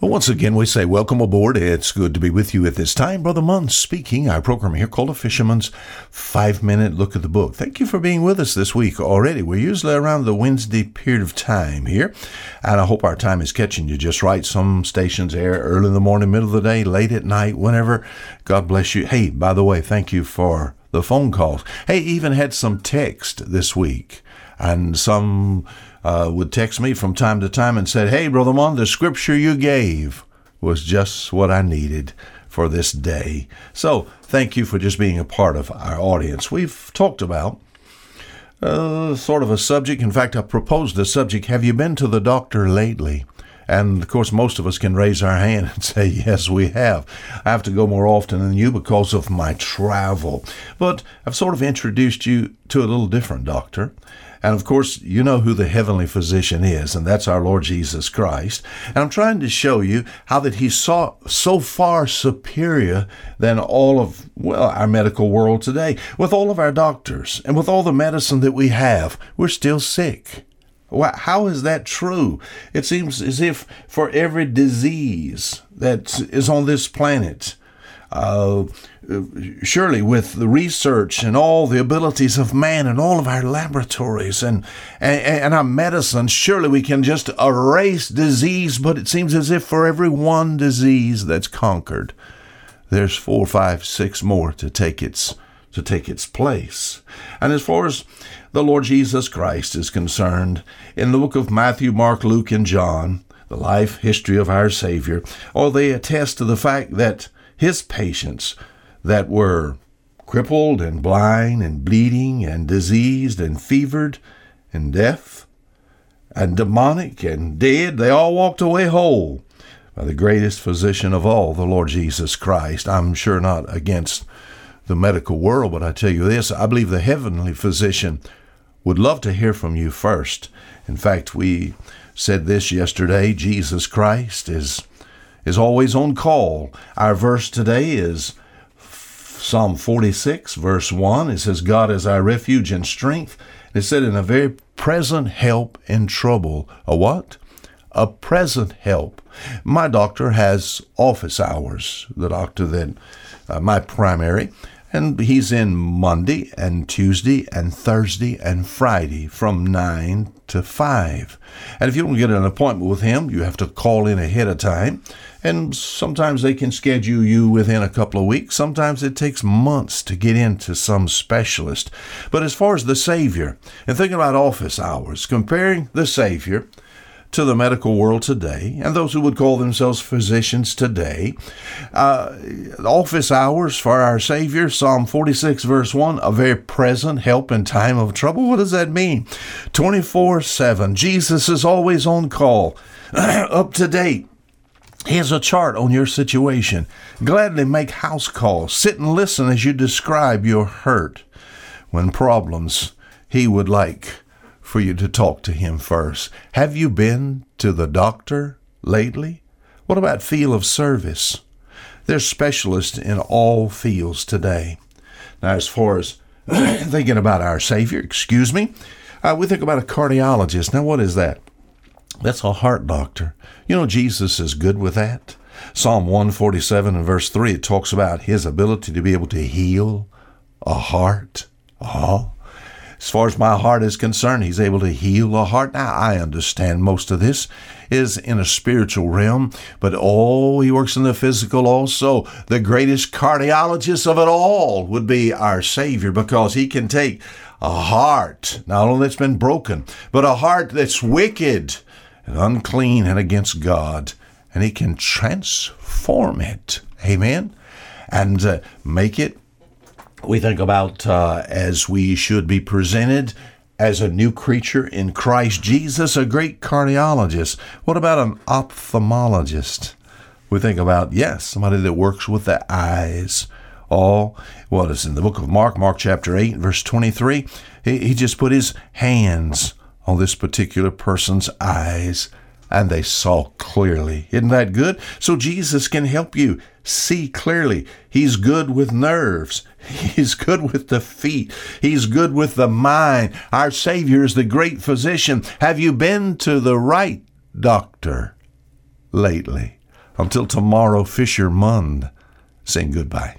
Well, once again, we say welcome aboard. It's good to be with you at this time. Brother Munn speaking. Our program here called A Fisherman's Five Minute Look at the Book. Thank you for being with us this week already. We're usually around the Wednesday period of time here, and I hope our time is catching you just right. Some stations air early in the morning, middle of the day, late at night, whenever. God bless you. Hey, by the way, thank you for the phone calls. Hey, even had some text this week, and some uh, would text me from time to time and said, Hey, Brother Munn, the scripture you gave was just what I needed for this day. So thank you for just being a part of our audience. We've talked about uh, sort of a subject. In fact, I proposed the subject Have you been to the doctor lately? And of course, most of us can raise our hand and say, Yes, we have. I have to go more often than you because of my travel. But I've sort of introduced you to a little different doctor. And of course, you know who the heavenly physician is, and that's our Lord Jesus Christ. And I'm trying to show you how that he's so, so far superior than all of, well, our medical world today. With all of our doctors and with all the medicine that we have, we're still sick. How is that true? It seems as if for every disease that is on this planet, uh, surely with the research and all the abilities of man and all of our laboratories and, and, and our medicine, surely we can just erase disease, but it seems as if for every one disease that's conquered, there's four, five, six more to take its to take its place. And as far as the Lord Jesus Christ is concerned, in the book of Matthew, Mark, Luke, and John, the life history of our Savior, all they attest to the fact that his patients that were crippled and blind and bleeding and diseased and fevered and deaf and demonic and dead, they all walked away whole by the greatest physician of all, the Lord Jesus Christ. I'm sure not against the medical world, but I tell you this I believe the heavenly physician would love to hear from you first. In fact, we said this yesterday Jesus Christ is is always on call. Our verse today is Psalm 46, verse 1. It says, God is our refuge and strength. It said, in a very present help in trouble. A what? A present help. My doctor has office hours, the doctor that, uh, my primary, and he's in Monday and Tuesday and Thursday and Friday from 9 to 5. And if you don't get an appointment with him, you have to call in ahead of time. And sometimes they can schedule you within a couple of weeks. Sometimes it takes months to get into some specialist. But as far as the Savior, and thinking about office hours, comparing the Savior to the medical world today and those who would call themselves physicians today. Uh, office hours for our Savior, Psalm 46, verse 1, a very present help in time of trouble. What does that mean? 24 7. Jesus is always on call, up to date. Here's a chart on your situation. Gladly make house calls. Sit and listen as you describe your hurt. When problems, he would like for you to talk to him first. Have you been to the doctor lately? What about field of service? There's specialists in all fields today. Now, as far as thinking about our Savior, excuse me, uh, we think about a cardiologist. Now, what is that? That's a heart doctor. You know, Jesus is good with that. Psalm 147 and verse 3, it talks about his ability to be able to heal a heart. Oh, as far as my heart is concerned, he's able to heal a heart. Now, I understand most of this is in a spiritual realm, but oh, he works in the physical also. The greatest cardiologist of it all would be our Savior because he can take a heart, not only that's been broken, but a heart that's wicked and unclean and against God, and he can transform it. Amen. And uh, make it we think about uh, as we should be presented as a new creature in Christ Jesus, a great cardiologist. What about an ophthalmologist? We think about, yes, somebody that works with the eyes. All what is in the book of Mark, Mark chapter 8, verse 23. He, he just put his hands on this particular person's eyes and they saw clearly. Isn't that good? So Jesus can help you see clearly. He's good with nerves. He's good with the feet. He's good with the mind. Our Savior is the great physician. Have you been to the right doctor lately? Until tomorrow, Fisher Mund saying goodbye.